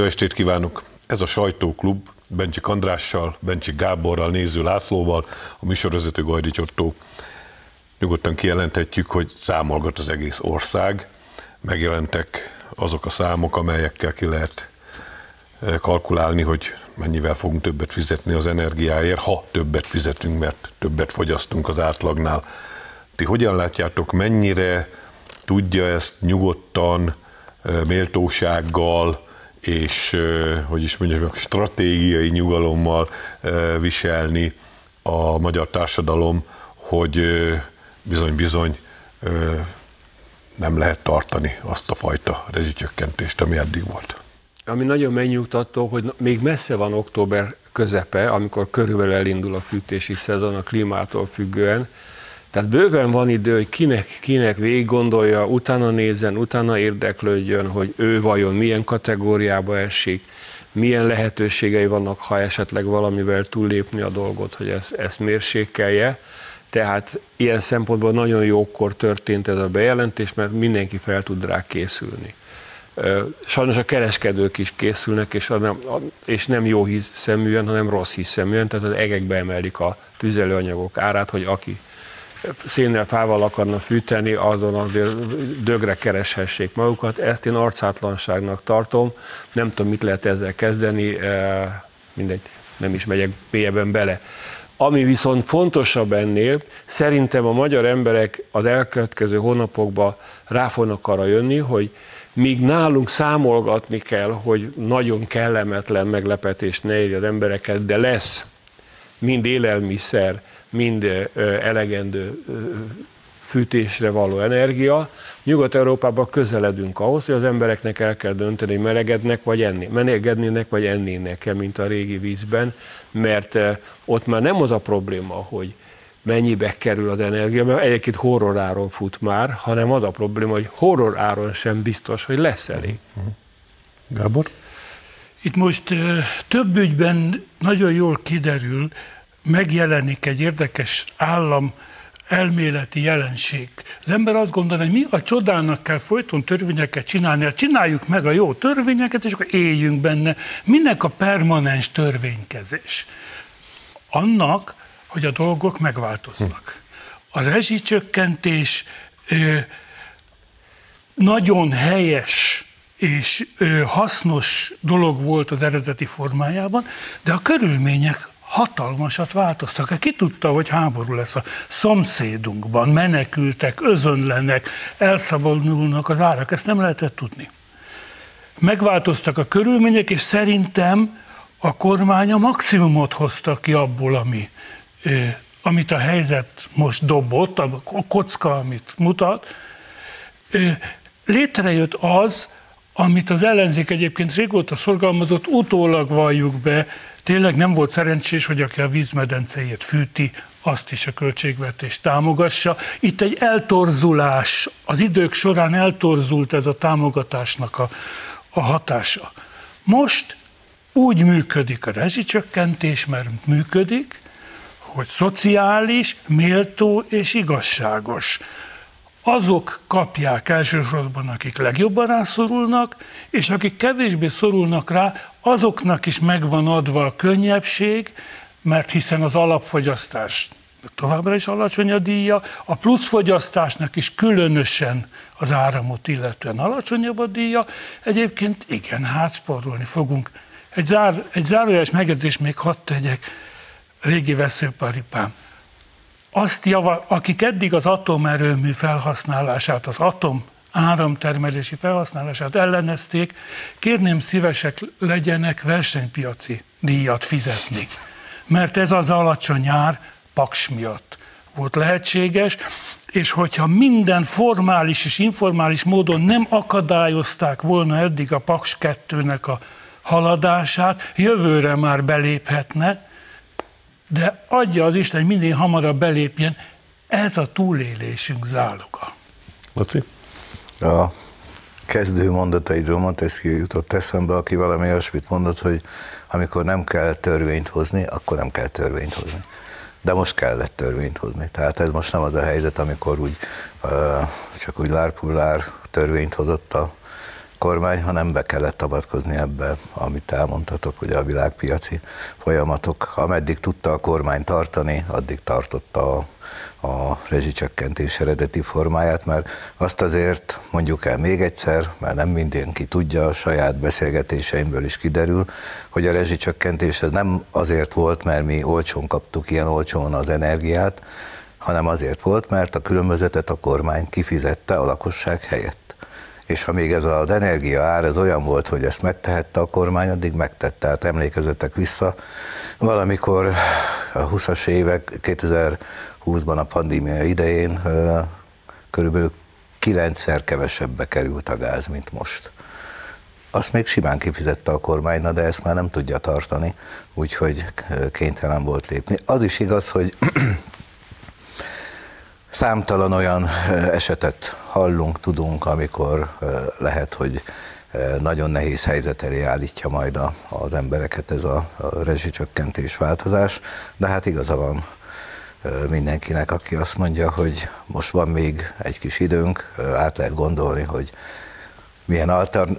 Jó estét kívánok! Ez a sajtóklub Bencsik Andrással, Bencsik Gáborral, Néző Lászlóval, a műsorvezető Gajdi Csottó. Nyugodtan kijelenthetjük, hogy számolgat az egész ország. Megjelentek azok a számok, amelyekkel ki lehet eh, kalkulálni, hogy mennyivel fogunk többet fizetni az energiáért, ha többet fizetünk, mert többet fogyasztunk az átlagnál. Ti hogyan látjátok, mennyire tudja ezt nyugodtan, eh, méltósággal, és hogy is mondjam, stratégiai nyugalommal viselni a magyar társadalom, hogy bizony-bizony nem lehet tartani azt a fajta rezsicsökkentést, ami eddig volt. Ami nagyon megnyugtató, hogy még messze van október közepe, amikor körülbelül elindul a fűtési szezon a klímától függően, tehát bőven van idő, hogy kinek, kinek végig gondolja, utána nézzen, utána érdeklődjön, hogy ő vajon milyen kategóriába esik, milyen lehetőségei vannak, ha esetleg valamivel túllépni a dolgot, hogy ezt, ezt mérsékelje. Tehát ilyen szempontból nagyon jókor történt ez a bejelentés, mert mindenki fel tud rá készülni. Sajnos a kereskedők is készülnek, és, nem, és nem jó hiszeműen, hanem rossz hiszeműen, tehát az egekbe emelik a tüzelőanyagok árát, hogy aki szénnel, fával akarna fűteni, azon azért dögre kereshessék magukat. Ezt én arcátlanságnak tartom, nem tudom, mit lehet ezzel kezdeni, e, mindegy, nem is megyek mélyebben bele. Ami viszont fontosabb ennél, szerintem a magyar emberek az elkövetkező hónapokban rá fognak arra jönni, hogy míg nálunk számolgatni kell, hogy nagyon kellemetlen meglepetés ne érje az embereket, de lesz mind élelmiszer, mind elegendő fűtésre való energia. Nyugat-Európában közeledünk ahhoz, hogy az embereknek el kell dönteni, hogy melegednek vagy enni, melegednének vagy ennének mint a régi vízben, mert ott már nem az a probléma, hogy mennyibe kerül az energia, mert egyébként horror áron fut már, hanem az a probléma, hogy horror áron sem biztos, hogy lesz elég. Gábor? Itt most több ügyben nagyon jól kiderül, megjelenik egy érdekes állam elméleti jelenség. Az ember azt gondolja, hogy mi a csodának kell folyton törvényeket csinálni, hát csináljuk meg a jó törvényeket, és akkor éljünk benne. Minek a permanens törvénykezés? Annak, hogy a dolgok megváltoznak. Az rezsicsökkentés ö, nagyon helyes és ö, hasznos dolog volt az eredeti formájában, de a körülmények hatalmasat változtak. Ki tudta, hogy háború lesz a szomszédunkban, menekültek, özönlenek, elszabadulnak az árak, ezt nem lehetett tudni. Megváltoztak a körülmények, és szerintem a kormány a maximumot hozta ki abból, ami, amit a helyzet most dobott, a kocka, amit mutat. Létrejött az, amit az ellenzék egyébként régóta szorgalmazott, utólag valljuk be, tényleg nem volt szerencsés, hogy aki a vízmedencéjét fűti, azt is a költségvetés támogassa. Itt egy eltorzulás, az idők során eltorzult ez a támogatásnak a, a hatása. Most úgy működik a rezsicsökkentés, mert működik, hogy szociális, méltó és igazságos azok kapják elsősorban, akik legjobban rászorulnak, és akik kevésbé szorulnak rá, azoknak is megvan adva a könnyebbség, mert hiszen az alapfogyasztás továbbra is alacsony a díja, a pluszfogyasztásnak is különösen az áramot illetően alacsonyabb a díja. Egyébként igen, hát sporolni fogunk. Egy, zár, egy zárójeles megjegyzés még hadd tegyek, régi veszőparipám azt java, akik eddig az atomerőmű felhasználását, az atom áramtermelési felhasználását ellenezték, kérném szívesek legyenek versenypiaci díjat fizetni. Mert ez az alacsony ár paks miatt volt lehetséges, és hogyha minden formális és informális módon nem akadályozták volna eddig a Paks 2-nek a haladását, jövőre már beléphetne, de adja az Isten, hogy minél hamarabb belépjen, ez a túlélésünk záloga. Laci? A kezdő mondataidról Montesquieu jutott eszembe, aki valami olyasmit mondott, hogy amikor nem kell törvényt hozni, akkor nem kell törvényt hozni. De most kellett törvényt hozni. Tehát ez most nem az a helyzet, amikor úgy csak úgy lárpullár törvényt hozott a kormány, hanem be kellett avatkozni ebbe, amit elmondtatok, ugye a világpiaci folyamatok. Ameddig tudta a kormány tartani, addig tartotta a a rezsicsökkentés eredeti formáját, mert azt azért mondjuk el még egyszer, mert nem mindenki tudja, a saját beszélgetéseimből is kiderül, hogy a rezsicsökkentés ez nem azért volt, mert mi olcsón kaptuk ilyen olcsón az energiát, hanem azért volt, mert a különbözetet a kormány kifizette a lakosság helyett. És ha még ez az energia ár ez olyan volt, hogy ezt megtehette a kormány, addig megtette. Tehát emlékezetek vissza, valamikor a 20-as évek, 2000 2020-ban a pandémia idején körülbelül kilencszer kevesebbe került a gáz, mint most. Azt még simán kifizette a kormány, de ezt már nem tudja tartani, úgyhogy kénytelen volt lépni. Az is igaz, hogy számtalan olyan esetet hallunk, tudunk, amikor lehet, hogy nagyon nehéz helyzet elé állítja majd az embereket ez a rezsicsökkentés változás, de hát igaza van mindenkinek, aki azt mondja, hogy most van még egy kis időnk, át lehet gondolni, hogy milyen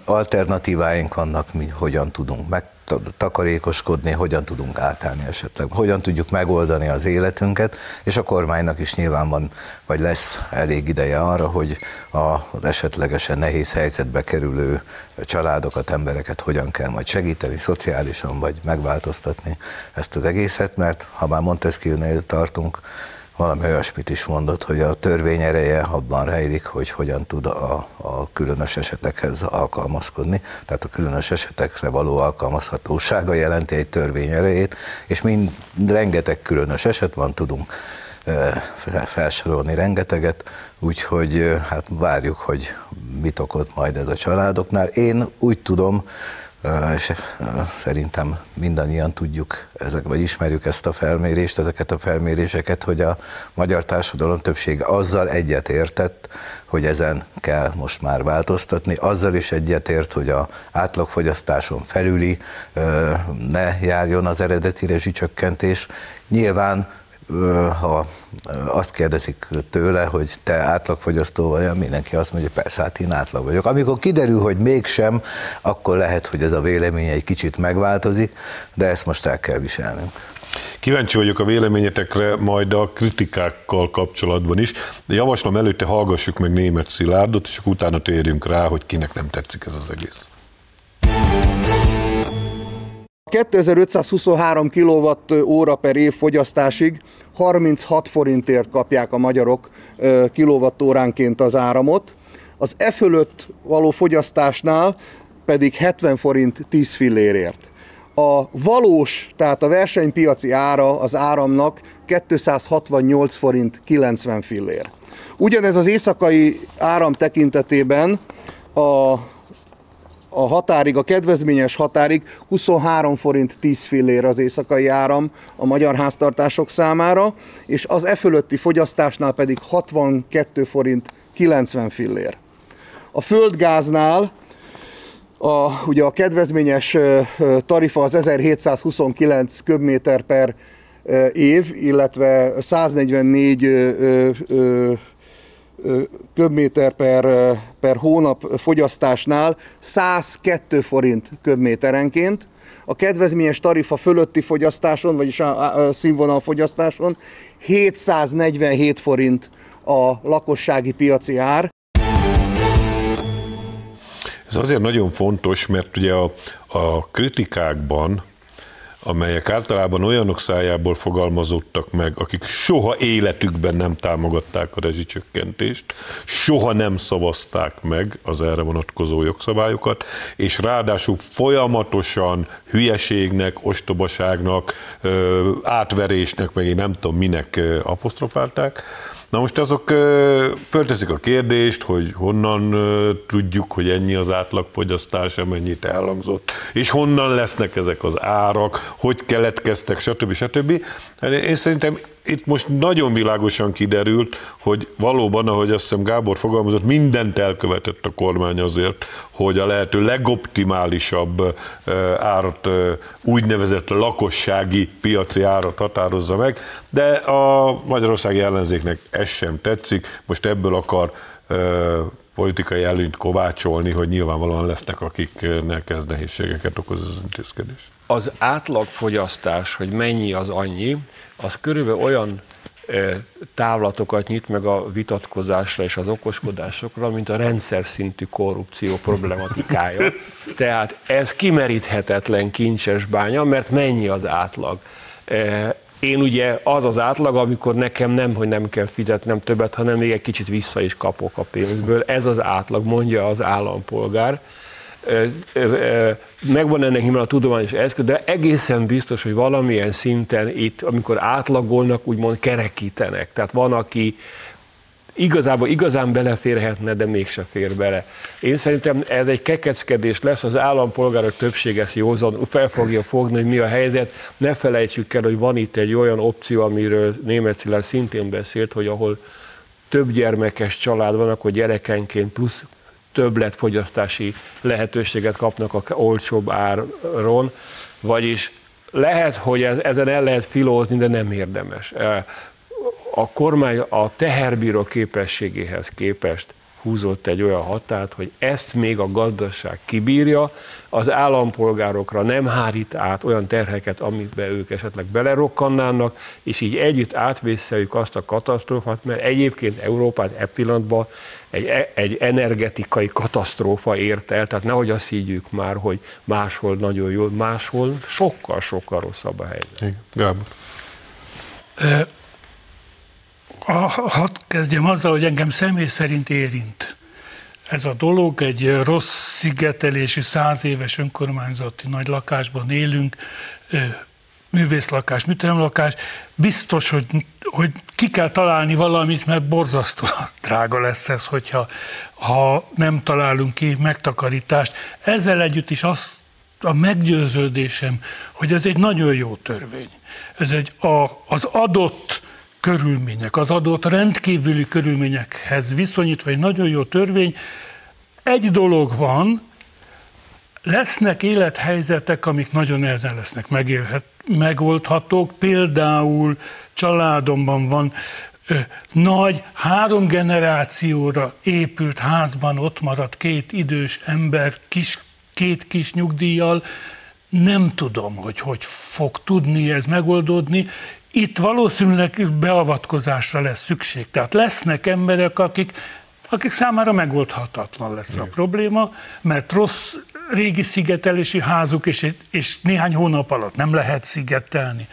alternatíváink vannak, mi hogyan tudunk megtakarékoskodni, hogyan tudunk átállni esetleg, hogyan tudjuk megoldani az életünket, és a kormánynak is nyilván van, vagy lesz elég ideje arra, hogy az esetlegesen nehéz helyzetbe kerülő családokat, embereket hogyan kell majd segíteni, szociálisan, vagy megváltoztatni ezt az egészet, mert ha már Montesquieu-nél tartunk, valami olyasmit is mondott, hogy a törvény ereje abban rejlik, hogy hogyan tud a, a különös esetekhez alkalmazkodni. Tehát a különös esetekre való alkalmazhatósága jelenti egy törvény erejét, és mind rengeteg különös eset van, tudunk felsorolni rengeteget, úgyhogy hát várjuk, hogy mit okoz majd ez a családoknál. Én úgy tudom, és szerintem mindannyian tudjuk, ezek, vagy ismerjük ezt a felmérést, ezeket a felméréseket, hogy a magyar társadalom többsége azzal egyetértett, hogy ezen kell most már változtatni, azzal is egyetért, hogy a átlagfogyasztáson felüli ne járjon az eredeti rezsicsökkentés. Nyilván ha azt kérdezik tőle, hogy te átlagfogyasztó vagy, mindenki azt mondja, persze, hát én átlag vagyok. Amikor kiderül, hogy mégsem, akkor lehet, hogy ez a vélemény egy kicsit megváltozik, de ezt most el kell viselnünk. Kíváncsi vagyok a véleményetekre majd a kritikákkal kapcsolatban is, de javaslom előtte hallgassuk meg német Szilárdot, és utána térjünk rá, hogy kinek nem tetszik ez az egész. 2523 kWh per év fogyasztásig 36 forintért kapják a magyarok kilovattóránként az áramot, az e fölött való fogyasztásnál pedig 70 forint 10 fillérért. A valós, tehát a versenypiaci ára az áramnak 268 forint 90 fillér. Ugyanez az éjszakai áram tekintetében a a határig, a kedvezményes határig 23 forint 10 fillér az éjszakai áram a magyar háztartások számára, és az e fölötti fogyasztásnál pedig 62 forint 90 fillér. A földgáznál a, ugye a kedvezményes tarifa az 1729 köbméter per év, illetve 144 köbméter per, per hónap fogyasztásnál 102 forint köbméterenként, a kedvezményes tarifa fölötti fogyasztáson, vagyis a, színvonal fogyasztáson 747 forint a lakossági piaci ár. Ez azért nagyon fontos, mert ugye a, a kritikákban amelyek általában olyanok szájából fogalmazottak meg, akik soha életükben nem támogatták a rezsicsökkentést, soha nem szavazták meg az erre vonatkozó jogszabályokat, és ráadásul folyamatosan hülyeségnek, ostobaságnak, átverésnek, meg én nem tudom minek apostrofálták, Na most azok fölteszik a kérdést, hogy honnan tudjuk, hogy ennyi az átlagfogyasztás, amennyit elhangzott, és honnan lesznek ezek az árak, hogy keletkeztek, stb. stb. Hát én szerintem itt most nagyon világosan kiderült, hogy valóban, ahogy azt hiszem Gábor fogalmazott, mindent elkövetett a kormány azért, hogy a lehető legoptimálisabb árat, úgynevezett lakossági piaci árat határozza meg, de a magyarországi ellenzéknek ez sem tetszik, most ebből akar politikai előnyt kovácsolni, hogy nyilvánvalóan lesznek, akiknek ez nehézségeket okoz az intézkedés. Az átlagfogyasztás, hogy mennyi az annyi, az körülbelül olyan távlatokat nyit meg a vitatkozásra és az okoskodásokra, mint a rendszer szintű korrupció problematikája. Tehát ez kimeríthetetlen kincses bánya, mert mennyi az átlag. Én ugye az az átlag, amikor nekem nem, hogy nem kell fizetnem többet, hanem még egy kicsit vissza is kapok a pénzből. Ez az átlag, mondja az állampolgár megvan ennek nyilván a tudományos eszköz, de egészen biztos, hogy valamilyen szinten itt, amikor átlagolnak, úgymond kerekítenek. Tehát van, aki igazából igazán beleférhetne, de mégse fér bele. Én szerintem ez egy kekeckedés lesz, az állampolgárok többsége józan fel fogja fogni, hogy mi a helyzet. Ne felejtsük el, hogy van itt egy olyan opció, amiről német Szilárd szintén beszélt, hogy ahol több gyermekes család van, akkor gyerekenként plusz többletfogyasztási lehetőséget kapnak a olcsóbb áron, vagyis lehet, hogy ez, ezen el lehet filózni, de nem érdemes. A kormány a teherbíró képességéhez képest húzott egy olyan határt, hogy ezt még a gazdaság kibírja, az állampolgárokra nem hárít át olyan terheket, amiben ők esetleg belerokkannának, és így együtt átvészeljük azt a katasztrófát, mert egyébként Európát e pillanatban egy, egy energetikai katasztrófa ért el, tehát nehogy azt higgyük már, hogy máshol nagyon jó, máshol sokkal-sokkal rosszabb a helyzet. Gábor. Hadd kezdjem azzal, hogy engem személy szerint érint ez a dolog. Egy rossz szigetelésű, száz éves önkormányzati nagy lakásban élünk, művészlakás, műteremlakás, biztos, hogy, hogy ki kell találni valamit, mert borzasztó drága lesz ez, hogyha ha nem találunk ki megtakarítást. Ezzel együtt is azt a meggyőződésem, hogy ez egy nagyon jó törvény. Ez egy a, az adott körülmények, az adott rendkívüli körülményekhez viszonyítva egy nagyon jó törvény. Egy dolog van, lesznek élethelyzetek, amik nagyon nehezen lesznek megélhet, megoldhatók. Például családomban van ö, nagy, három generációra épült házban ott maradt két idős ember, kis, két kis nyugdíjjal, nem tudom, hogy hogy fog tudni ez megoldódni, itt valószínűleg beavatkozásra lesz szükség. Tehát lesznek emberek, akik, akik számára megoldhatatlan lesz a probléma, mert rossz régi szigetelési házuk, és, és néhány hónap alatt nem lehet szigetelni,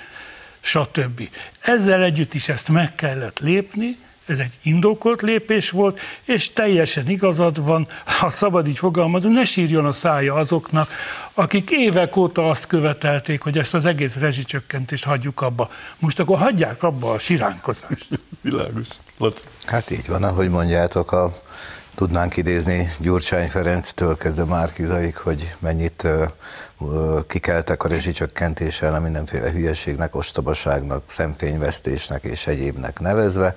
stb. Ezzel együtt is ezt meg kellett lépni, ez egy indokolt lépés volt, és teljesen igazad van, ha szabad így fogalmazom, ne sírjon a szája azoknak, akik évek óta azt követelték, hogy ezt az egész rezsicsökkentést hagyjuk abba. Most akkor hagyják abba a siránkozást. Világos. Laci. Hát így van, ahogy mondjátok, a, tudnánk idézni Gyurcsány Ferenctől kezdve Márkizaig, hogy mennyit ö, ö, kikeltek a rezsicsökkentéssel, mindenféle hülyeségnek, ostobaságnak, szemfényvesztésnek és egyébnek nevezve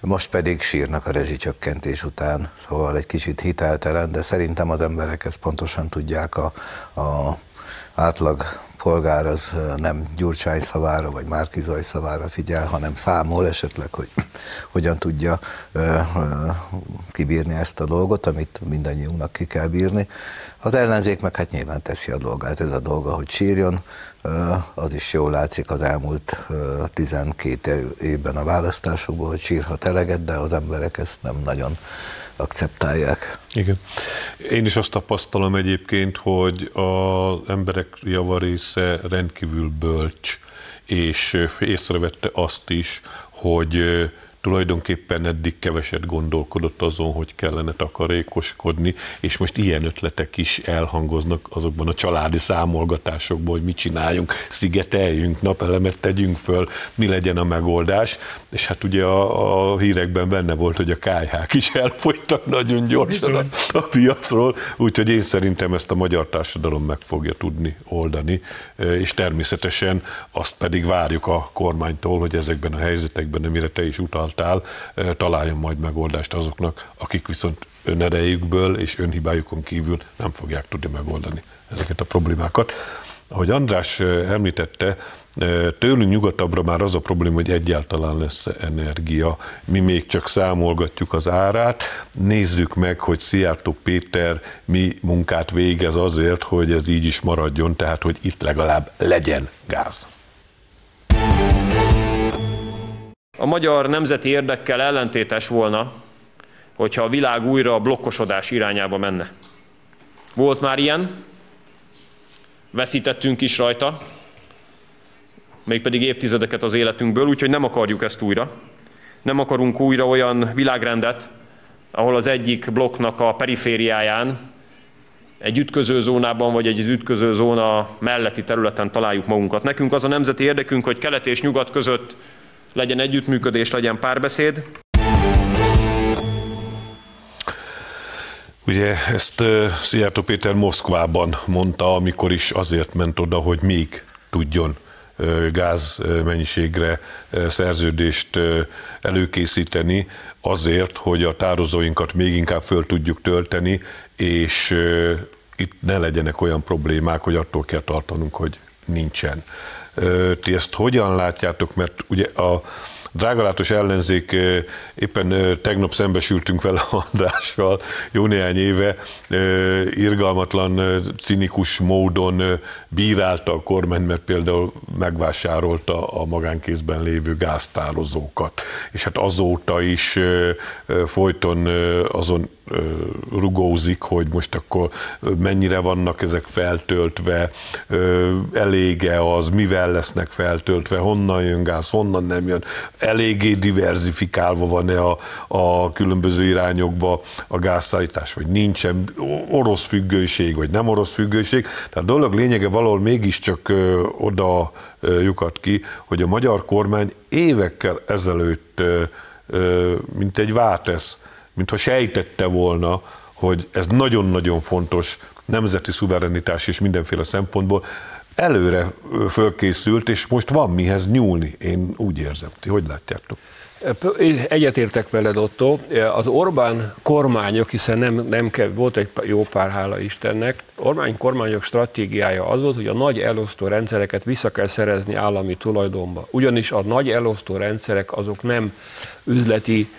most pedig sírnak a rezsicsökkentés után, szóval egy kicsit hiteltelen, de szerintem az emberek ezt pontosan tudják, a, a átlag polgár az nem Gyurcsány szavára vagy Márkizaj szavára figyel, hanem számol esetleg, hogy hogyan tudja kibírni ezt a dolgot, amit mindannyiunknak ki kell bírni. Az ellenzék meg hát nyilván teszi a dolgát, ez a dolga, hogy sírjon, az is jól látszik az elmúlt 12 évben a választásokból, hogy sírhat eleget, de az emberek ezt nem nagyon akceptálják. Igen. Én is azt tapasztalom egyébként, hogy az emberek javarésze rendkívül bölcs, és észrevette azt is, hogy tulajdonképpen eddig keveset gondolkodott azon, hogy kellene takarékoskodni, és most ilyen ötletek is elhangoznak azokban a családi számolgatásokban, hogy mit csináljunk, szigeteljünk, napelemet tegyünk föl, mi legyen a megoldás, és hát ugye a, a hírekben benne volt, hogy a kájhák is elfogytak nagyon gyorsan a, a piacról, úgyhogy én szerintem ezt a magyar társadalom meg fogja tudni oldani, és természetesen azt pedig várjuk a kormánytól, hogy ezekben a helyzetekben, amire te is utal utaltál, találjon majd megoldást azoknak, akik viszont önerejükből és önhibájukon kívül nem fogják tudni megoldani ezeket a problémákat. ahogy András említette, Tőlünk nyugatabbra már az a probléma, hogy egyáltalán lesz energia. Mi még csak számolgatjuk az árát. Nézzük meg, hogy Szijjártó Péter mi munkát végez azért, hogy ez így is maradjon, tehát hogy itt legalább legyen gáz. A magyar nemzeti érdekkel ellentétes volna, hogyha a világ újra a blokkosodás irányába menne. Volt már ilyen, veszítettünk is rajta, mégpedig évtizedeket az életünkből, úgyhogy nem akarjuk ezt újra. Nem akarunk újra olyan világrendet, ahol az egyik blokknak a perifériáján, egy ütköző zónában, vagy egy ütköző zóna melletti területen találjuk magunkat. Nekünk az a nemzeti érdekünk, hogy kelet és nyugat között legyen együttműködés, legyen párbeszéd. Ugye ezt Szijjártó Péter Moszkvában mondta, amikor is azért ment oda, hogy még tudjon gáz mennyiségre szerződést előkészíteni, azért, hogy a tározóinkat még inkább föl tudjuk tölteni, és itt ne legyenek olyan problémák, hogy attól kell tartanunk, hogy nincsen. Ti ezt hogyan látjátok, mert ugye a drágalátos ellenzék éppen tegnap szembesültünk vele Andrással jó néhány éve, irgalmatlan, cinikus módon bírálta a kormány, mert például megvásárolta a magánkézben lévő gáztározókat. És hát azóta is folyton azon rugózik, hogy most akkor mennyire vannak ezek feltöltve, elége az, mivel lesznek feltöltve, honnan jön gáz, honnan nem jön, eléggé diversifikálva van-e a, a különböző irányokba a gázszállítás, vagy nincsen orosz függőség, vagy nem orosz függőség. Tehát a dolog lényege valahol mégiscsak oda lyukat ki, hogy a magyar kormány évekkel ezelőtt, mint egy vátesz, mintha sejtette volna, hogy ez nagyon-nagyon fontos nemzeti szuverenitás és mindenféle szempontból, előre fölkészült, és most van mihez nyúlni, én úgy érzem. Ti hogy látjátok? Egyetértek veled, Otto. Az Orbán kormányok, hiszen nem, nem kell, volt egy jó pár hála Istennek, Orbán kormányok stratégiája az volt, hogy a nagy elosztó rendszereket vissza kell szerezni állami tulajdonba. Ugyanis a nagy elosztó rendszerek azok nem üzleti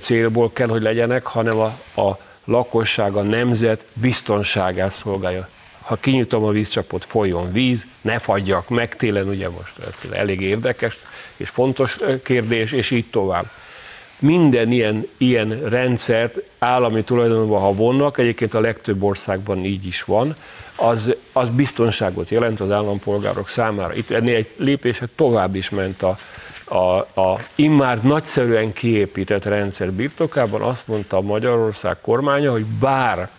célból kell, hogy legyenek, hanem a, a lakosság, a nemzet biztonságát szolgálja. Ha kinyitom a vízcsapot, folyjon víz, ne fagyjak meg, télen ugye most elég érdekes és fontos kérdés, és így tovább. Minden ilyen, ilyen rendszert állami tulajdonban, ha vonnak, egyébként a legtöbb országban így is van, az, az biztonságot jelent az állampolgárok számára. Itt ennél egy lépése tovább is ment a, a, a immár nagyszerűen kiépített rendszer birtokában azt mondta a Magyarország kormánya, hogy bár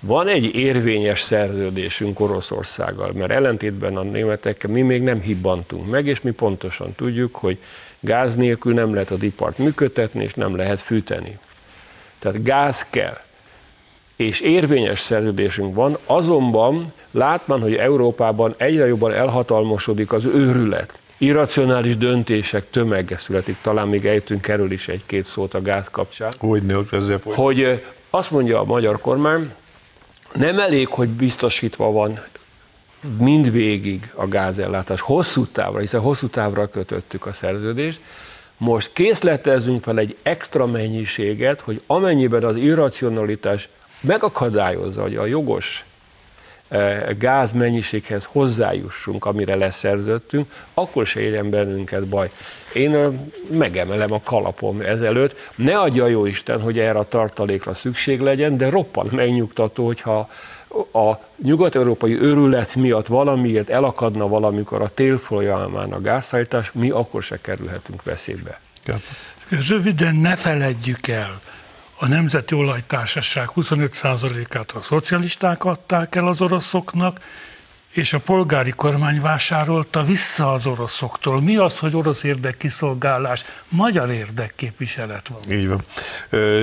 van egy érvényes szerződésünk Oroszországgal, mert ellentétben a németekkel mi még nem hibbantunk meg, és mi pontosan tudjuk, hogy gáz nélkül nem lehet a ipart működtetni, és nem lehet fűteni. Tehát gáz kell. És érvényes szerződésünk van, azonban látman, hogy Európában egyre jobban elhatalmasodik az őrület, irracionális döntések tömege születik, talán még ejtünk erről is egy-két szót a gáz kapcsán. Hogy ne, ezzel folyt. Hogy azt mondja a magyar kormány, nem elég, hogy biztosítva van mindvégig a gázellátás hosszú távra, hiszen hosszú távra kötöttük a szerződést, most készletezünk fel egy extra mennyiséget, hogy amennyiben az irracionalitás megakadályozza, hogy a jogos gázmennyiséghez hozzájussunk, amire leszerződtünk, akkor se érjen bennünket baj. Én megemelem a kalapom ezelőtt. Ne adja jó Isten, hogy erre a tartalékra szükség legyen, de roppant megnyugtató, hogyha a nyugat-európai őrület miatt valamiért elakadna valamikor a tél folyamán a gázszállítás, mi akkor se kerülhetünk veszélybe. Röviden ne feledjük el, a Nemzeti Olajtársaság 25%-át a szocialisták adták el az oroszoknak, és a polgári kormány vásárolta vissza az oroszoktól. Mi az, hogy orosz érdekkiszolgálás? Magyar érdekképviselet van. Így van.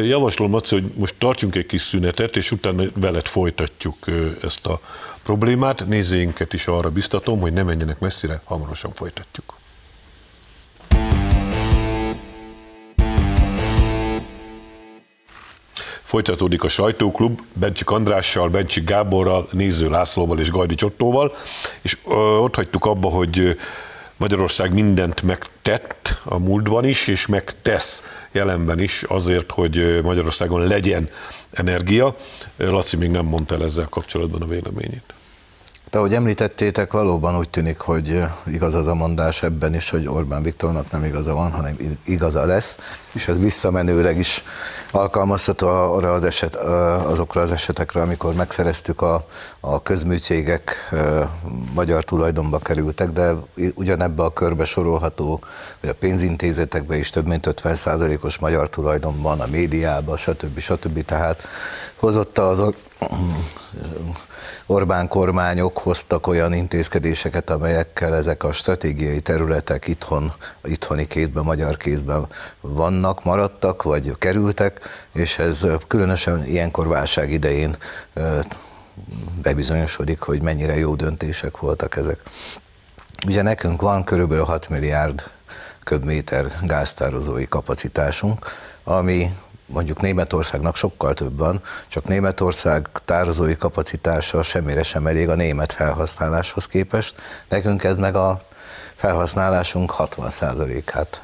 Javaslom azt, hogy most tartsunk egy kis szünetet, és utána veled folytatjuk ezt a problémát. Nézőinket is arra biztatom, hogy ne menjenek messzire, hamarosan folytatjuk. Folytatódik a sajtóklub Bencsik Andrással, Bencsik Gáborral, Néző Lászlóval és Gajdi Csottóval, és ott hagytuk abba, hogy Magyarország mindent megtett a múltban is, és megtesz jelenben is azért, hogy Magyarországon legyen energia. Laci még nem mondta el ezzel kapcsolatban a véleményét. De ahogy említettétek, valóban úgy tűnik, hogy igaz az a mondás ebben is, hogy Orbán Viktornak nem igaza van, hanem igaza lesz, és ez visszamenőleg is alkalmazható arra az eset, azokra az esetekre, amikor megszereztük a, a közműcégek magyar tulajdonba kerültek, de ugyanebbe a körbe sorolható, hogy a pénzintézetekben is több mint 50%-os magyar tulajdonban, a médiában, stb. stb. Tehát hozott az Orbán kormányok hoztak olyan intézkedéseket, amelyekkel ezek a stratégiai területek itthon, itthoni kézben, magyar kézben vannak, maradtak, vagy kerültek, és ez különösen ilyenkor válság idején bebizonyosodik, hogy mennyire jó döntések voltak ezek. Ugye nekünk van körülbelül 6 milliárd köbméter gáztározói kapacitásunk, ami mondjuk Németországnak sokkal több van, csak Németország tározói kapacitása semmire sem elég a német felhasználáshoz képest. Nekünk ez meg a felhasználásunk 60%-át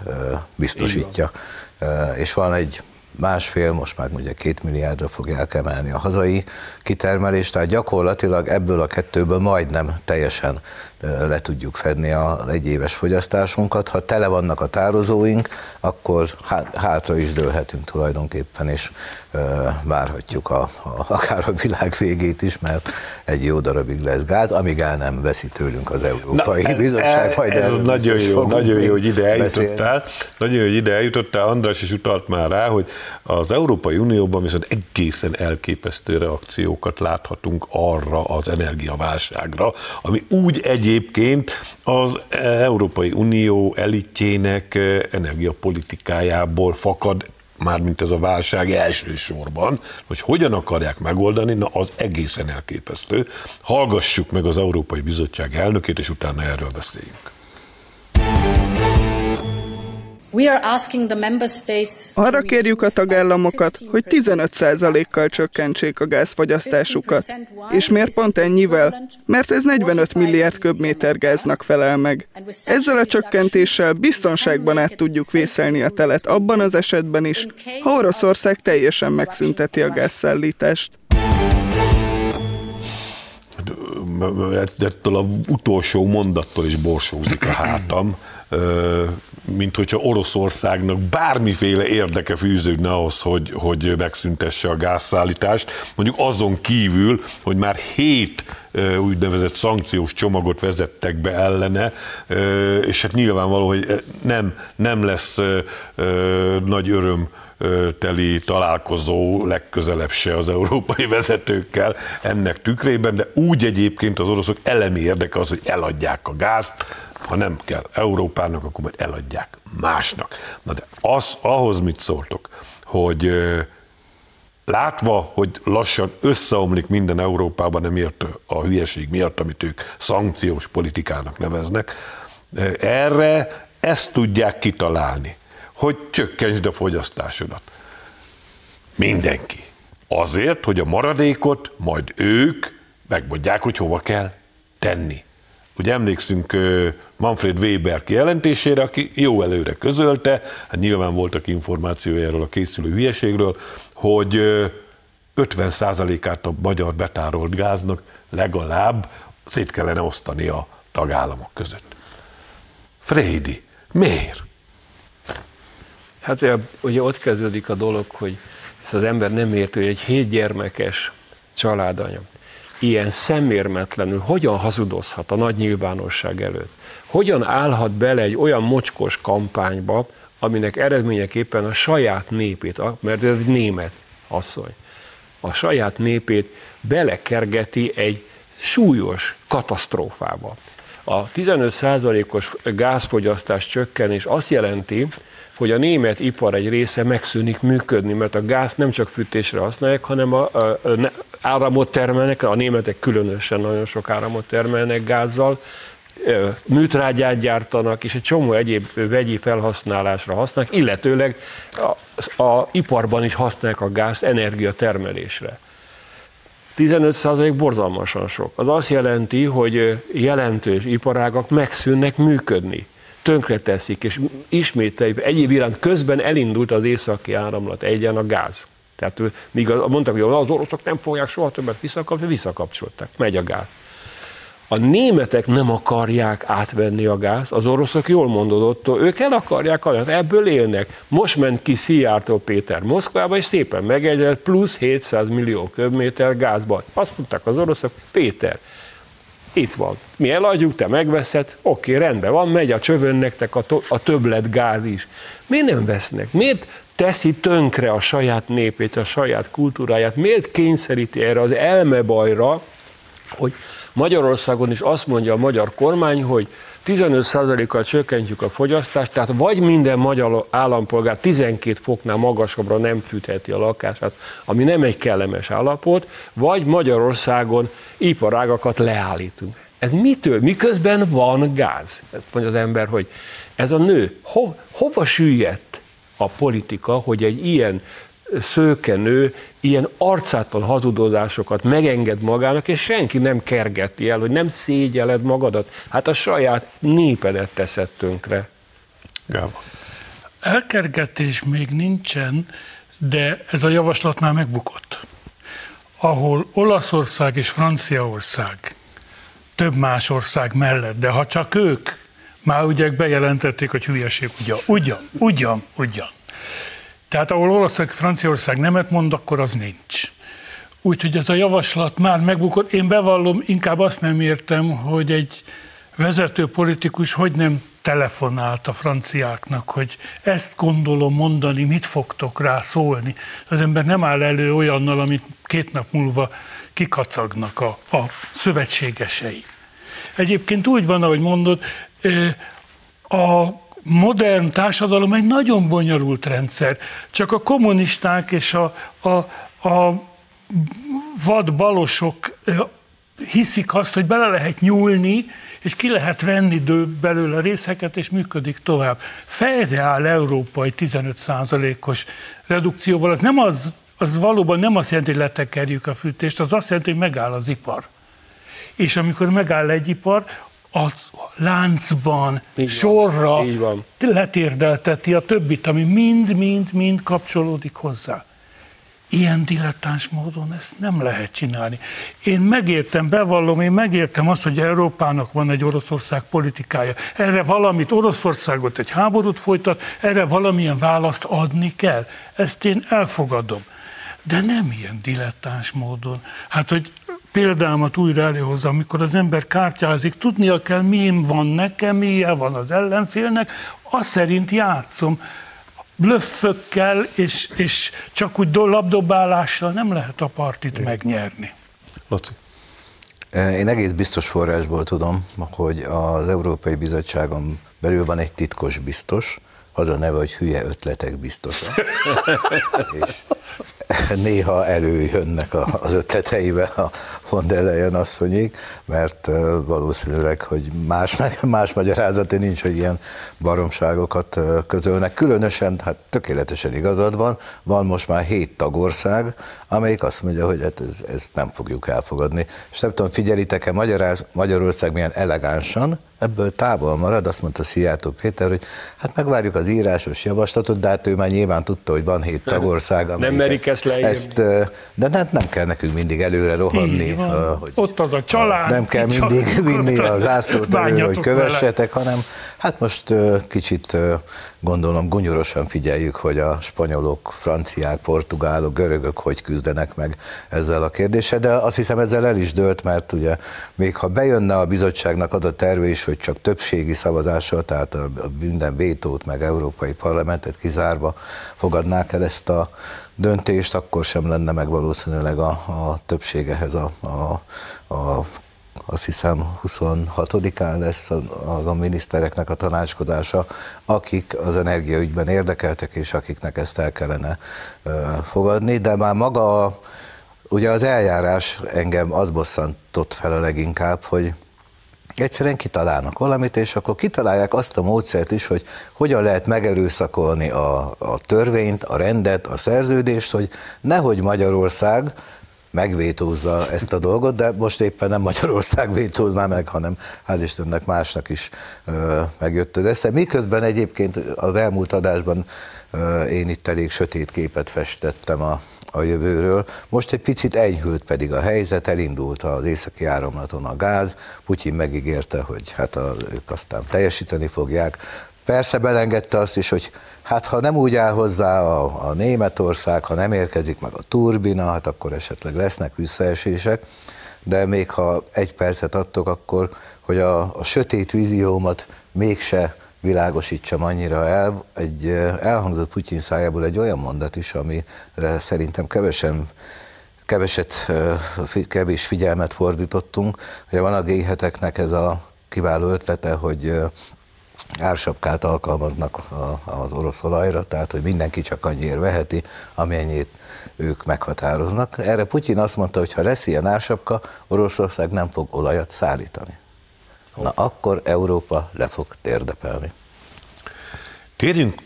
biztosítja. És van egy másfél, most már ugye két milliárdra fogják emelni a hazai kitermelést, tehát gyakorlatilag ebből a kettőből majdnem teljesen le tudjuk fedni az egyéves fogyasztásunkat. Ha tele vannak a tározóink, akkor hátra is dőlhetünk tulajdonképpen, és várhatjuk a, a, akár a világ végét is, mert egy jó darabig lesz gáz, amíg el nem veszi tőlünk az Európai Na, Bizottság. Majd ez nagyon jó, nagyon jó, hogy ide eljutottál. Nagyon jó, hogy ide eljutottál. András is utalt már rá, hogy az Európai Unióban viszont egészen elképesztő reakciókat láthatunk arra az energiaválságra, ami úgy egyébként az Európai Unió elitjének energiapolitikájából fakad, mármint ez a válság elsősorban, hogy hogyan akarják megoldani, na az egészen elképesztő. Hallgassuk meg az Európai Bizottság elnökét, és utána erről beszéljünk. Arra kérjük a tagállamokat, hogy 15%-kal csökkentsék a gázfogyasztásukat. És miért pont ennyivel? Mert ez 45 milliárd köbméter gáznak felel meg. Ezzel a csökkentéssel biztonságban át tudjuk vészelni a telet abban az esetben is, ha Oroszország teljesen megszünteti a gázszállítást. ettől a utolsó mondattól is borsózik a hátam mint hogyha Oroszországnak bármiféle érdeke fűződne ahhoz, hogy, hogy megszüntesse a gázszállítást. Mondjuk azon kívül, hogy már hét úgynevezett szankciós csomagot vezettek be ellene, és hát nyilvánvaló, hogy nem, nem lesz nagy öröm teli találkozó legközelebb se az európai vezetőkkel ennek tükrében, de úgy egyébként az oroszok elemi érdeke az, hogy eladják a gázt, ha nem kell Európának, akkor majd eladják másnak. Na de az, ahhoz mit szóltok, hogy látva, hogy lassan összeomlik minden Európában, nem ért a hülyeség miatt, amit ők szankciós politikának neveznek, erre ezt tudják kitalálni, hogy csökkentsd a fogyasztásodat. Mindenki. Azért, hogy a maradékot majd ők megmondják, hogy hova kell tenni. Ugye emlékszünk Manfred Weber kijelentésére, aki jó előre közölte, hát nyilván voltak információi erről a készülő hülyeségről, hogy 50%-át a magyar betárolt gáznak legalább szét kellene osztani a tagállamok között. Frédi, miért? Hát ugye ott kezdődik a dolog, hogy ezt az ember nem érti, hogy egy hét gyermekes családanya ilyen szemérmetlenül hogyan hazudozhat a nagy nyilvánosság előtt? Hogyan állhat bele egy olyan mocskos kampányba, aminek eredményeképpen a saját népét, mert ez egy német asszony, a saját népét belekergeti egy súlyos katasztrófába. A 15%-os gázfogyasztás csökkenés azt jelenti, hogy a német ipar egy része megszűnik működni, mert a gáz nem csak fűtésre használják, hanem a, a, áramot termelnek, a németek különösen nagyon sok áramot termelnek gázzal, műtrágyát gyártanak, és egy csomó egyéb vegyi felhasználásra használnak, illetőleg a, a iparban is használják a gáz energiatermelésre. 15% borzalmasan sok. Az azt jelenti, hogy jelentős iparágak megszűnnek működni tönkreteszik, és ismételjük, egyéb iránt közben elindult az északi áramlat egyen a gáz. Tehát míg mondták, hogy az oroszok nem fogják soha többet visszakapcsolni, visszakapcsolták, megy a gáz. A németek nem akarják átvenni a gáz, az oroszok jól mondod, ők el akarják, hát ebből élnek. Most ment ki Szijjártó Péter Moszkvába, és szépen megegyezett plusz 700 millió köbméter gázba. Azt mondták az oroszok, Péter, itt van. Mi eladjuk, te megveszed, oké, rendben van, megy a csövön nektek a, to- a többlet gáz is. Miért nem vesznek? Miért teszi tönkre a saját népét, a saját kultúráját? Miért kényszeríti erre az elmebajra, hogy Magyarországon is azt mondja a magyar kormány, hogy 15%-kal csökkentjük a fogyasztást, tehát vagy minden magyar állampolgár 12 foknál magasabbra nem fűtheti a lakását, ami nem egy kellemes állapot, vagy Magyarországon iparágakat leállítunk. Ez mitől? Miközben van gáz. Ezt mondja az ember, hogy ez a nő ho, hova süllyedt a politika, hogy egy ilyen szőkenő ilyen arcátlan hazudozásokat megenged magának, és senki nem kergeti el, hogy nem szégyeled magadat. Hát a saját népedet teszed tönkre. Gába. Elkergetés még nincsen, de ez a javaslat már megbukott. Ahol Olaszország és Franciaország több más ország mellett, de ha csak ők, már ugye bejelentették, hogy hülyeség, ugyan, ugyan, ugyan, ugyan. Tehát ahol Olaszország, Franciaország nemet mond, akkor az nincs. Úgyhogy ez a javaslat már megbukott. Én bevallom, inkább azt nem értem, hogy egy vezető politikus hogy nem telefonált a franciáknak, hogy ezt gondolom mondani, mit fogtok rá szólni. Az ember nem áll elő olyannal, amit két nap múlva kikacagnak a, a szövetségesei. Egyébként úgy van, ahogy mondod, a modern társadalom egy nagyon bonyolult rendszer. Csak a kommunisták és a, a, a vad balosok hiszik azt, hogy bele lehet nyúlni, és ki lehet venni belőle részeket, és működik tovább. Fejre áll európai 15%-os redukcióval, az nem az, az valóban nem azt jelenti, hogy letekerjük a fűtést, az azt jelenti, hogy megáll az ipar. És amikor megáll egy ipar, a láncban, így sorra van, így van. letérdelteti a többit, ami mind-mind-mind kapcsolódik hozzá. Ilyen dilettáns módon ezt nem lehet csinálni. Én megértem, bevallom, én megértem azt, hogy Európának van egy Oroszország politikája. Erre valamit, Oroszországot egy háborút folytat, erre valamilyen választ adni kell. Ezt én elfogadom. De nem ilyen dilettáns módon. Hát, hogy példámat újra előhozza, amikor az ember kártyázik, tudnia kell, milyen van nekem, milyen van az ellenfélnek, azt szerint játszom. Blöffökkel és, és csak úgy labdobálással nem lehet a partit megnyerni. Laci. Én egész biztos forrásból tudom, hogy az Európai Bizottságon belül van egy titkos biztos, az a neve, hogy hülye ötletek biztosa. és néha előjönnek az ötleteibe a von der Leyen asszonyék, mert valószínűleg, hogy más, más magyarázati nincs, hogy ilyen baromságokat közölnek. Különösen, hát tökéletesen igazad van, van most már hét tagország, amelyik azt mondja, hogy hát ez, ezt nem fogjuk elfogadni. És nem tudom, figyelitek-e Magyarország milyen elegánsan, ebből távol marad, azt mondta Szijjártó Péter, hogy hát megvárjuk az írásos javaslatot, de hát ő már nyilván tudta, hogy van hét tagország, nem merik ezt, ezt de nem, nem kell nekünk mindig előre rohanni. Hogy Ott az a család. Nem kell mindig vinni a zászlót előre, hogy kövessetek, vele. hanem hát most kicsit gondolom gunyorosan figyeljük, hogy a spanyolok, franciák, portugálok, görögök hogy küzdenek meg ezzel a kérdéssel, de azt hiszem ezzel el is dőlt, mert ugye még ha bejönne a bizottságnak az a terve is, hogy csak többségi szavazással, tehát a, minden vétót, meg európai parlamentet kizárva fogadnák el ezt a döntést, akkor sem lenne meg valószínűleg a, a többség ehhez a, a, a azt hiszem 26-án lesz az a minisztereknek a tanácskodása, akik az energiaügyben érdekeltek, és akiknek ezt el kellene fogadni, de már maga, ugye az eljárás engem az bosszantott fel a leginkább, hogy Egyszerűen kitalálnak valamit, és akkor kitalálják azt a módszert is, hogy hogyan lehet megerőszakolni a, a törvényt, a rendet, a szerződést, hogy nehogy Magyarország megvétózza ezt a dolgot, de most éppen nem Magyarország vétózná meg, hanem hál' Istennek másnak is ö, megjött az esze. Miközben egyébként az elmúlt adásban én itt elég sötét képet festettem a, a jövőről. Most egy picit enyhült pedig a helyzet, elindult az északi áramlaton a gáz, Putyin megígérte, hogy hát a, ők aztán teljesíteni fogják. Persze belengedte azt is, hogy hát ha nem úgy áll hozzá a, a Németország, ha nem érkezik meg a turbina, hát akkor esetleg lesznek visszaesések, de még ha egy percet adtok, akkor, hogy a, a sötét víziómat mégse világosítsam annyira el, egy elhangzott Putyin szájából egy olyan mondat is, amire szerintem kevesen keveset, kevés figyelmet fordítottunk. Ugye van a g ez a kiváló ötlete, hogy ársapkát alkalmaznak az orosz olajra, tehát hogy mindenki csak annyiért veheti, amennyit ők meghatároznak. Erre Putyin azt mondta, hogy ha lesz ilyen ársapka, Oroszország nem fog olajat szállítani. Na akkor Európa le fog térdepelni. Térjünk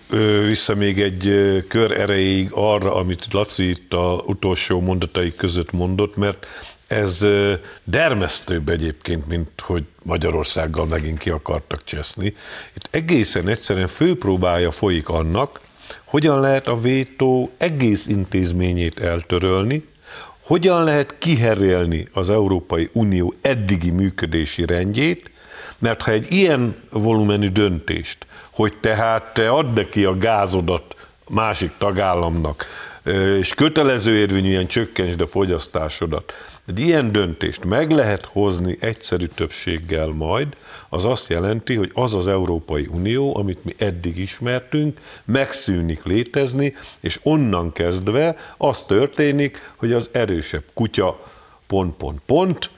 vissza még egy kör erejéig arra, amit Laci itt a utolsó mondatai között mondott, mert ez dermesztőbb egyébként, mint hogy Magyarországgal megint ki akartak cseszni. Itt egészen egyszerűen főpróbája folyik annak, hogyan lehet a vétó egész intézményét eltörölni, hogyan lehet kiherélni az Európai Unió eddigi működési rendjét, mert ha egy ilyen volumenű döntést, hogy tehát te add neki a gázodat másik tagállamnak, és kötelező érvényűen csökkentsd a fogyasztásodat, egy ilyen döntést meg lehet hozni egyszerű többséggel majd, az azt jelenti, hogy az az Európai Unió, amit mi eddig ismertünk, megszűnik létezni, és onnan kezdve az történik, hogy az erősebb kutya pont, pont, pont,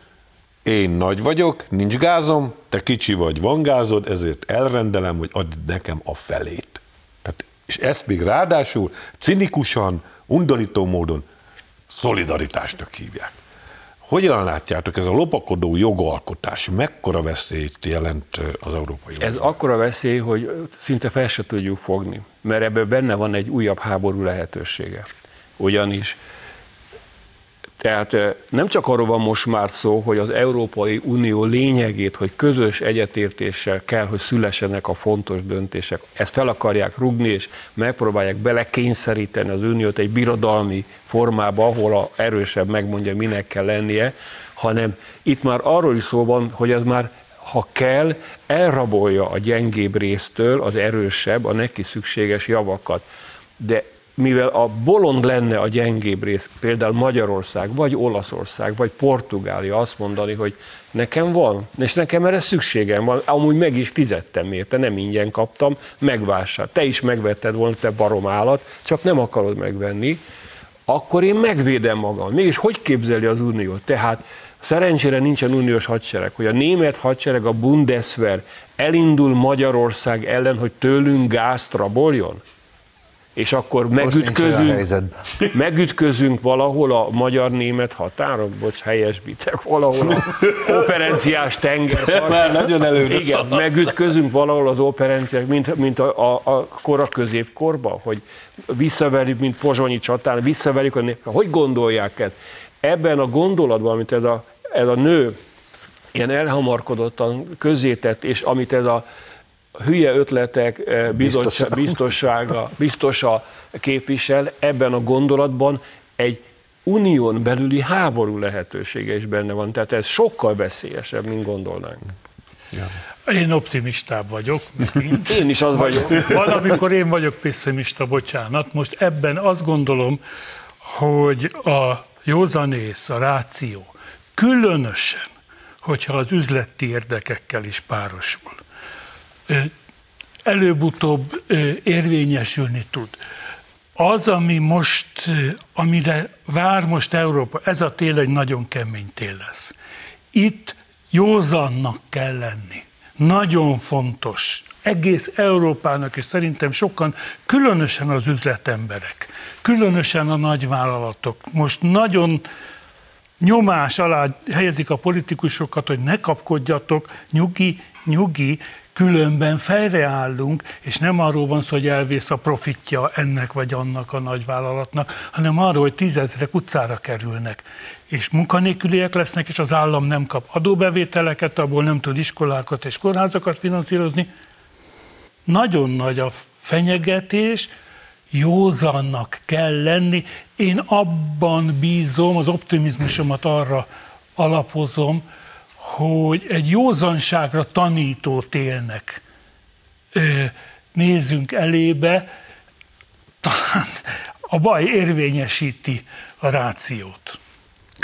én nagy vagyok, nincs gázom, te kicsi vagy, van gázod, ezért elrendelem, hogy add nekem a felét. Tehát, és ezt még ráadásul cinikusan, undorító módon szolidaritásnak hívják. Hogyan látjátok, ez a lopakodó jogalkotás mekkora veszélyt jelent az Európai? Ez akkora veszély, hogy szinte fel se tudjuk fogni, mert ebben benne van egy újabb háború lehetősége. Ugyanis tehát nem csak arról van most már szó, hogy az Európai Unió lényegét, hogy közös egyetértéssel kell, hogy szülessenek a fontos döntések. Ezt fel akarják rugni, és megpróbálják belekényszeríteni az uniót egy birodalmi formába, ahol a erősebb megmondja, minek kell lennie, hanem itt már arról is szó van, hogy az már ha kell, elrabolja a gyengébb résztől az erősebb, a neki szükséges javakat. De mivel a bolond lenne a gyengébb rész, például Magyarország, vagy Olaszország, vagy Portugália azt mondani, hogy nekem van, és nekem erre szükségem van, amúgy meg is fizettem érte, nem ingyen kaptam, megvásár. Te is megvetted volna, te barom állat, csak nem akarod megvenni, akkor én megvédem magam. Mégis hogy képzeli az Unió? Tehát szerencsére nincsen uniós hadsereg, hogy a német hadsereg, a Bundeswehr elindul Magyarország ellen, hogy tőlünk gázt raboljon? És akkor megütközünk, megütközünk valahol a magyar-német határon, bocs, helyesbitek, valahol a operenciás tenger. Már nagyon előre Igen, szalad. megütközünk valahol az operenciák, mint, mint a, a, a kora középkorban, hogy visszaverjük, mint Pozsonyi csatán, visszaverjük. Hogy gondolják ezt? Ebben a gondolatban, amit ez a, ez a nő ilyen elhamarkodottan közétett, és amit ez a hülye ötletek eh, biztossága, biztossága, biztosa képvisel, ebben a gondolatban egy unión belüli háború lehetősége is benne van. Tehát ez sokkal veszélyesebb, mint gondolnánk. Ja. Én optimistább vagyok. Megint. Én is az vagyok. Valamikor én vagyok pessimista, bocsánat. Most ebben azt gondolom, hogy a józanész, a ráció, különösen, hogyha az üzleti érdekekkel is párosul, előbb-utóbb érvényesülni tud. Az, ami most, amire vár most Európa, ez a tél egy nagyon kemény tél lesz. Itt józannak kell lenni. Nagyon fontos. Egész Európának, és szerintem sokan, különösen az üzletemberek, különösen a nagyvállalatok most nagyon nyomás alá helyezik a politikusokat, hogy ne kapkodjatok, nyugi, nyugi, különben fejreállunk, és nem arról van szó, hogy elvész a profitja ennek vagy annak a nagyvállalatnak, hanem arról, hogy tízezrek utcára kerülnek, és munkanélküliek lesznek, és az állam nem kap adóbevételeket, abból nem tud iskolákat és kórházakat finanszírozni. Nagyon nagy a fenyegetés, józannak kell lenni. Én abban bízom, az optimizmusomat arra alapozom, hogy egy józanságra tanítót élnek. Nézzünk elébe, talán a baj érvényesíti a rációt.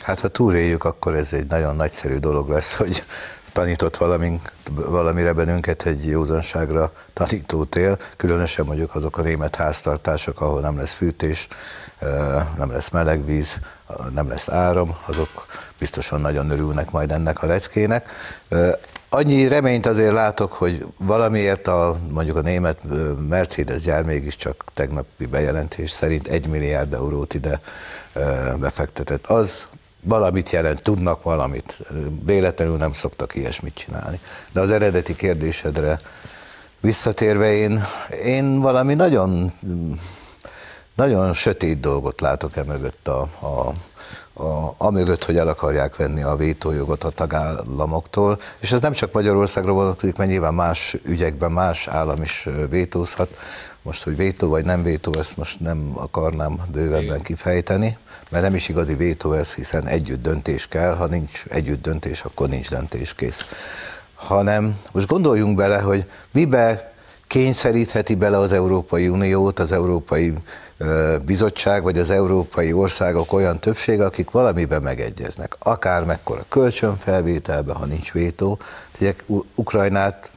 Hát ha túléljük, akkor ez egy nagyon nagyszerű dolog lesz, hogy tanított valamink, valamire bennünket egy józanságra tanítót él, különösen mondjuk azok a német háztartások, ahol nem lesz fűtés, nem lesz meleg víz, nem lesz áram, azok biztosan nagyon örülnek majd ennek a leckének. Annyi reményt azért látok, hogy valamiért a, mondjuk a német Mercedes gyár mégiscsak tegnapi bejelentés szerint egy milliárd eurót ide befektetett. Az valamit jelent, tudnak valamit. Véletlenül nem szoktak ilyesmit csinálni. De az eredeti kérdésedre visszatérve én, én valami nagyon, nagyon sötét dolgot látok e mögött a, a, a, a mögött, hogy el akarják venni a vétójogot a tagállamoktól, és ez nem csak Magyarországra vonatkozik, mert nyilván más ügyekben más állam is vétózhat. Most, hogy vétó vagy nem vétó, ezt most nem akarnám bővebben kifejteni mert nem is igazi vétó ez, hiszen együtt döntés kell, ha nincs együtt döntés, akkor nincs döntés kész. Hanem most gondoljunk bele, hogy mibe kényszerítheti bele az Európai Uniót, az Európai Bizottság, vagy az európai országok olyan többség, akik valamiben megegyeznek. Akár mekkora kölcsönfelvételbe, ha nincs vétó. Ugye Ukrajnát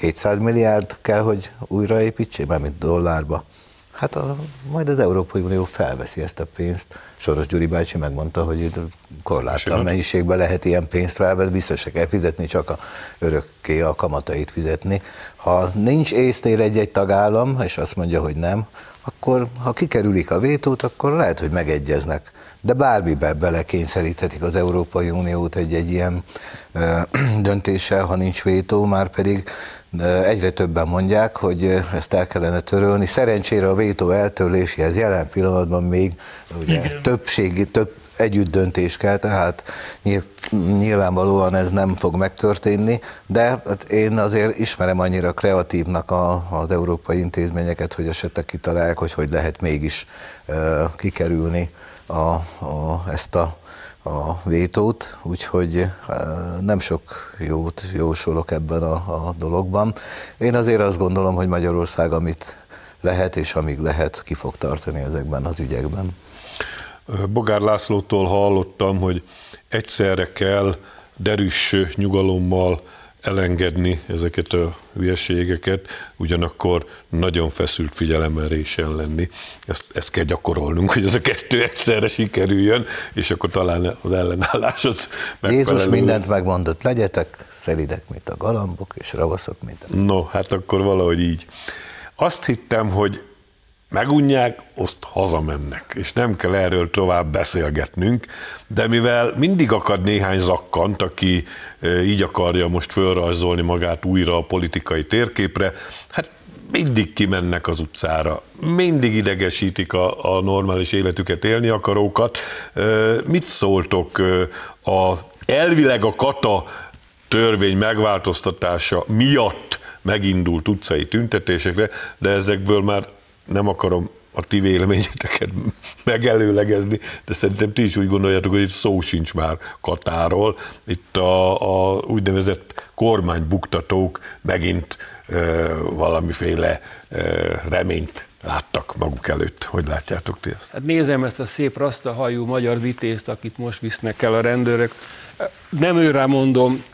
700 milliárd kell, hogy újraépítsék, mármint dollárba. Hát a, majd az Európai Unió felveszi ezt a pénzt. Soros Gyuri bácsi megmondta, hogy itt korlátlan mennyiségben lehet ilyen pénzt felvenni, vissza se kell fizetni, csak a örökké a kamatait fizetni. Ha nincs észnél egy-egy tagállam, és azt mondja, hogy nem, akkor ha kikerülik a vétót, akkor lehet, hogy megegyeznek. De bármibe belekényszeríthetik az Európai Uniót egy-egy ilyen ö, döntéssel, ha nincs vétó, már pedig egyre többen mondják, hogy ezt el kellene törölni. Szerencsére a vétó eltörléséhez jelen pillanatban még ugye, többségi, több együtt döntés kell, tehát nyilvánvalóan ez nem fog megtörténni, de hát én azért ismerem annyira kreatívnak a, az európai intézményeket, hogy esetleg kitalálják, hogy hogy lehet mégis kikerülni a, a, ezt a a vétót, úgyhogy nem sok jót jósolok ebben a, a dologban. Én azért azt gondolom, hogy Magyarország, amit lehet és amíg lehet, ki fog tartani ezekben az ügyekben. Bogár Lászlótól hallottam, hogy egyszerre kell derűs nyugalommal elengedni ezeket a hülyeségeket, ugyanakkor nagyon feszült figyelemelésen lenni. Ezt, ezt kell gyakorolnunk, hogy ez a kettő egyszerre sikerüljön, és akkor talán az ellenállás az megfelelő. Jézus mindent megmondott, legyetek szelidek, mint a galambok, és ravaszok, mint a... No, hát akkor valahogy így. Azt hittem, hogy megunják, azt hazamennek, és nem kell erről tovább beszélgetnünk, de mivel mindig akad néhány zakkant, aki így akarja most fölrajzolni magát újra a politikai térképre, hát mindig kimennek az utcára, mindig idegesítik a, a normális életüket élni akarókat. Mit szóltok a elvileg a kata törvény megváltoztatása miatt megindult utcai tüntetésekre, de ezekből már nem akarom a ti véleményeteket megelőlegezni, de szerintem ti is úgy gondoljátok, hogy itt szó sincs már Katáról. Itt a, a úgynevezett kormánybuktatók megint ö, valamiféle ö, reményt láttak maguk előtt. Hogy látjátok ti ezt? Hát nézem ezt a szép rasztahajú magyar vitézt, akit most visznek el a rendőrök. Nem őrá mondom,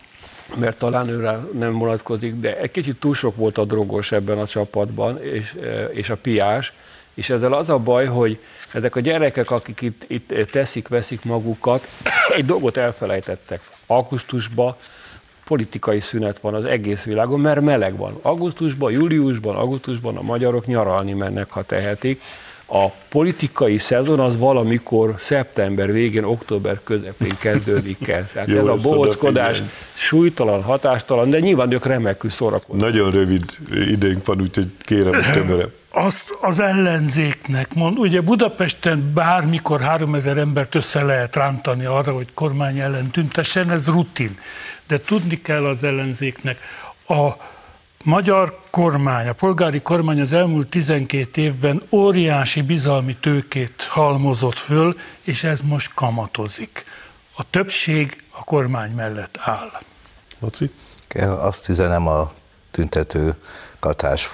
mert talán őre nem vonatkozik, de egy kicsit túl sok volt a drogos ebben a csapatban, és, és a piás, és ezzel az a baj, hogy ezek a gyerekek, akik itt, itt teszik, veszik magukat, egy dolgot elfelejtettek. Augusztusban politikai szünet van az egész világon, mert meleg van. Augusztusban, júliusban, augusztusban a magyarok nyaralni mennek, ha tehetik. A politikai szezon az valamikor szeptember végén, október közepén kezdődik el. Tehát Jó, ez a bohóckodás súlytalan, hatástalan, de nyilván ők remekül szórakoznak. Nagyon rövid időnk van, úgyhogy kérem, többre. Azt az ellenzéknek mond, ugye Budapesten bármikor 3000 embert össze lehet rántani arra, hogy kormány ellen tüntessen, ez rutin. De tudni kell az ellenzéknek, a magyar kormány, a polgári kormány az elmúlt 12 évben óriási bizalmi tőkét halmozott föl, és ez most kamatozik. A többség a kormány mellett áll. Laci? Azt üzenem a tüntető katás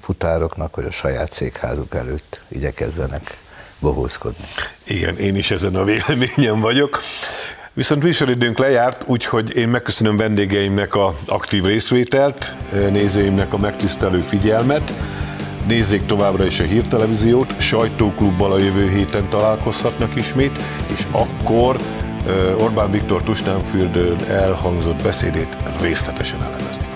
futároknak, hogy a saját székházuk előtt igyekezzenek bohózkodni. Igen, én is ezen a véleményem vagyok. Viszont műsoridőnk lejárt, úgyhogy én megköszönöm vendégeimnek a aktív részvételt, nézőimnek a megtisztelő figyelmet. Nézzék továbbra is a hírtelevíziót, sajtóklubbal a jövő héten találkozhatnak ismét, és akkor Orbán Viktor Tusnánfürdőn elhangzott beszédét részletesen elemezni